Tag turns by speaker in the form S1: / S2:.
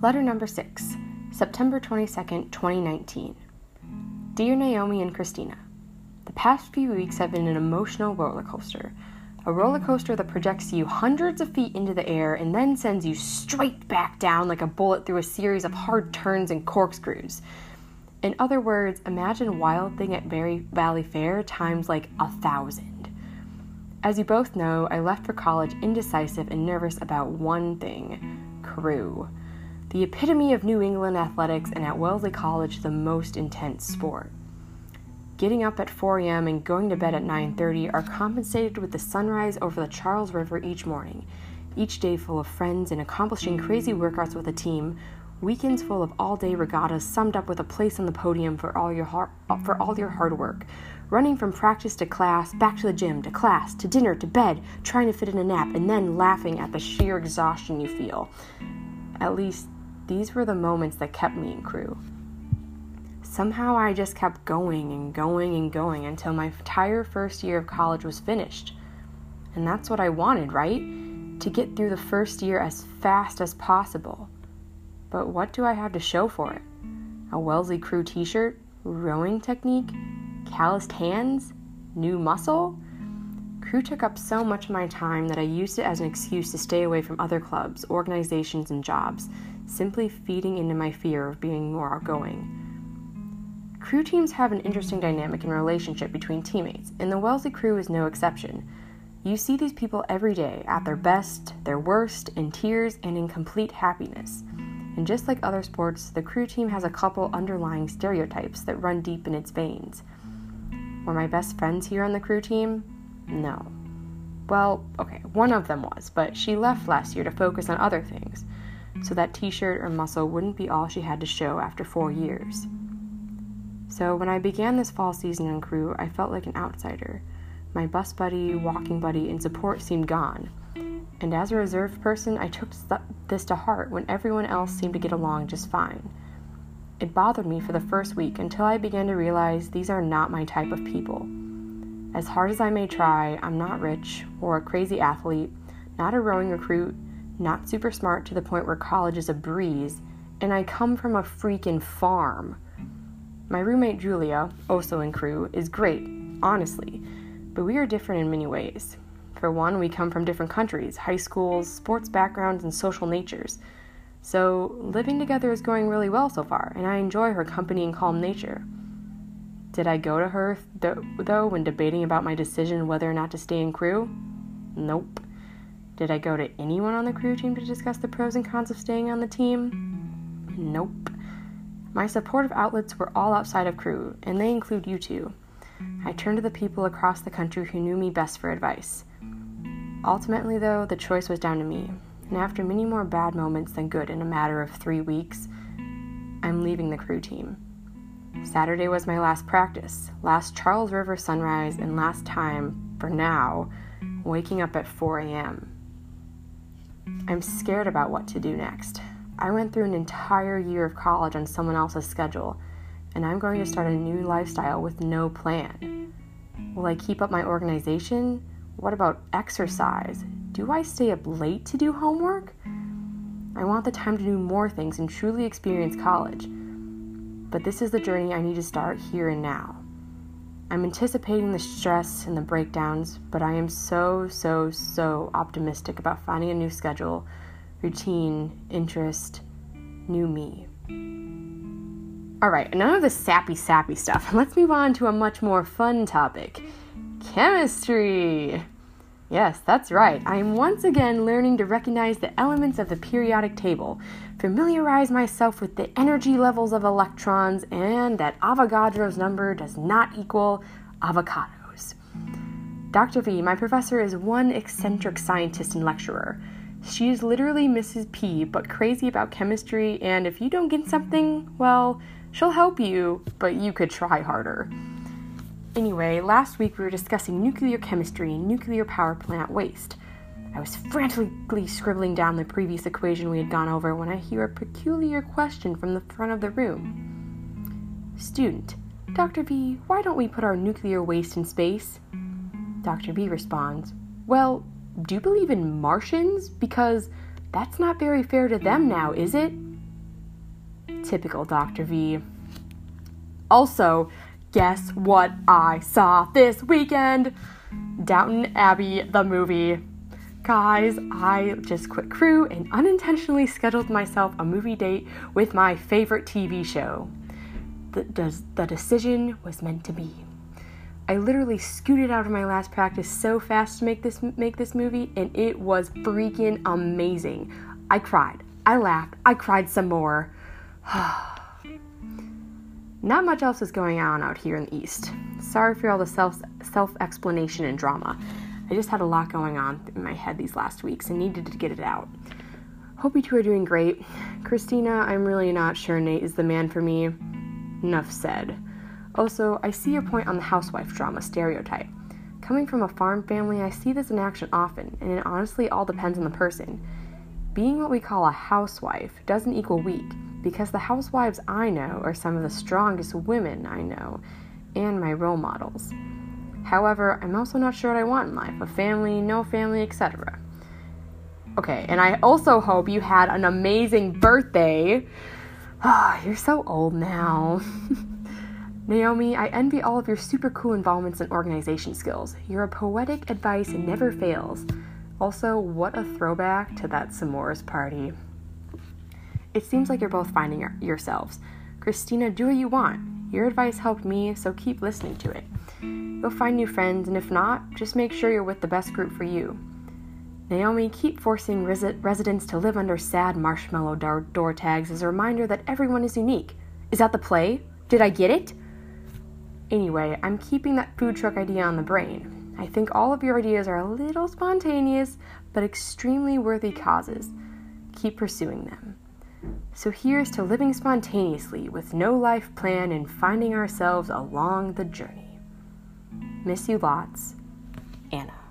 S1: Letter number six, September 22nd, 2019. Dear Naomi and Christina, the past few weeks have been an emotional roller coaster. A roller coaster that projects you hundreds of feet into the air and then sends you straight back down like a bullet through a series of hard turns and corkscrews. In other words, imagine Wild Thing at Berry Valley Fair times like a thousand. As you both know, I left for college indecisive and nervous about one thing crew the epitome of New England athletics, and at Wellesley College, the most intense sport. Getting up at 4 a.m. and going to bed at 9:30 are compensated with the sunrise over the Charles River each morning. Each day full of friends and accomplishing crazy workouts with a team, weekends full of all-day regattas summed up with a place on the podium for all your hard, for all your hard work. Running from practice to class, back to the gym, to class, to dinner, to bed, trying to fit in a nap, and then laughing at the sheer exhaustion you feel. At least these were the moments that kept me in crew. Somehow I just kept going and going and going until my entire first year of college was finished. And that's what I wanted, right? To get through the first year as fast as possible. But what do I have to show for it? A Wellesley Crew t shirt? Rowing technique? Calloused hands? New muscle? Crew took up so much of my time that I used it as an excuse to stay away from other clubs, organizations, and jobs, simply feeding into my fear of being more outgoing. Crew teams have an interesting dynamic and relationship between teammates, and the Wellesley crew is no exception. You see these people every day at their best, their worst, in tears, and in complete happiness. And just like other sports, the crew team has a couple underlying stereotypes that run deep in its veins. Were my best friends here on the crew team? No. Well, okay, one of them was, but she left last year to focus on other things, so that t shirt or muscle wouldn't be all she had to show after four years. So when I began this fall season in crew, I felt like an outsider. My bus buddy, walking buddy, and support seemed gone. And as a reserve person, I took this to heart when everyone else seemed to get along just fine. It bothered me for the first week until I began to realize these are not my type of people. As hard as I may try, I'm not rich or a crazy athlete, not a rowing recruit, not super smart to the point where college is a breeze, and I come from a freaking farm. My roommate Julia, also in crew, is great, honestly, but we are different in many ways. For one, we come from different countries, high schools, sports backgrounds, and social natures. So, living together is going really well so far, and I enjoy her company and calm nature. Did I go to her, th- though, when debating about my decision whether or not to stay in crew? Nope. Did I go to anyone on the crew team to discuss the pros and cons of staying on the team? Nope. My supportive outlets were all outside of crew, and they include you two. I turned to the people across the country who knew me best for advice. Ultimately, though, the choice was down to me, and after many more bad moments than good in a matter of three weeks, I'm leaving the crew team. Saturday was my last practice, last Charles River sunrise, and last time, for now, waking up at 4 a.m. I'm scared about what to do next. I went through an entire year of college on someone else's schedule, and I'm going to start a new lifestyle with no plan. Will I keep up my organization? What about exercise? Do I stay up late to do homework? I want the time to do more things and truly experience college but this is the journey I need to start here and now. I'm anticipating the stress and the breakdowns, but I am so, so, so optimistic about finding a new schedule, routine, interest, new me. All right, none of the sappy, sappy stuff. Let's move on to a much more fun topic chemistry. Yes, that's right. I am once again learning to recognize the elements of the periodic table, familiarize myself with the energy levels of electrons, and that Avogadro's number does not equal avocados. Dr. V, my professor, is one eccentric scientist and lecturer. She is literally Mrs. P, but crazy about chemistry, and if you don't get something, well, she'll help you, but you could try harder. Anyway, last week we were discussing nuclear chemistry and nuclear power plant waste. I was frantically scribbling down the previous equation we had gone over when I hear a peculiar question from the front of the room. Student, Dr. V, why don't we put our nuclear waste in space? Dr. V responds, Well, do you believe in Martians? Because that's not very fair to them now, is it? Typical Dr. V. Also, guess what I saw this weekend? Downton Abbey, the movie. Guys, I just quit crew and unintentionally scheduled myself a movie date with my favorite TV show. The, does, the decision was meant to be. I literally scooted out of my last practice so fast to make this make this movie, and it was freaking amazing. I cried, I laughed, I cried some more. Not much else is going on out here in the East. Sorry for all the self self explanation and drama. I just had a lot going on in my head these last weeks and needed to get it out. Hope you two are doing great. Christina, I'm really not sure Nate is the man for me. Enough said. Also, I see your point on the housewife drama stereotype. Coming from a farm family, I see this in action often, and it honestly all depends on the person. Being what we call a housewife doesn't equal weak because the housewives I know are some of the strongest women I know and my role models. However, I'm also not sure what I want in life a family, no family, etc. Okay, and I also hope you had an amazing birthday. Oh, you're so old now. Naomi, I envy all of your super cool involvements and organization skills. Your poetic advice never fails. Also, what a throwback to that s'mores party. It seems like you're both finding your- yourselves. Christina, do what you want. Your advice helped me, so keep listening to it. You'll find new friends, and if not, just make sure you're with the best group for you. Naomi, keep forcing res- residents to live under sad marshmallow door-, door tags as a reminder that everyone is unique. Is that the play? Did I get it? Anyway, I'm keeping that food truck idea on the brain. I think all of your ideas are a little spontaneous, but extremely worthy causes. Keep pursuing them. So here's to living spontaneously with no life plan and finding ourselves along the journey. Miss you lots, Anna.